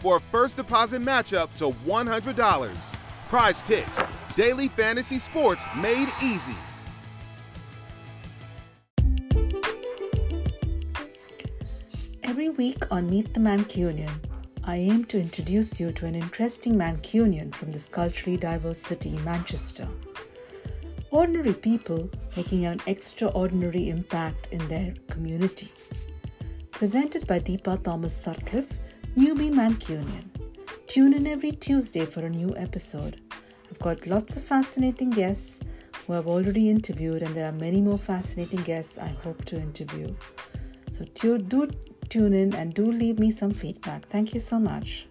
for a first deposit matchup to $100. Prize Picks, daily fantasy sports made easy. Every week on Meet the Mancunian, I aim to introduce you to an interesting Mancunian from this culturally diverse city, Manchester. Ordinary people making an extraordinary impact in their community. Presented by Deepa Thomas Sutcliffe Newbie Mancunian. Tune in every Tuesday for a new episode. I've got lots of fascinating guests who I've already interviewed, and there are many more fascinating guests I hope to interview. So do tune in and do leave me some feedback. Thank you so much.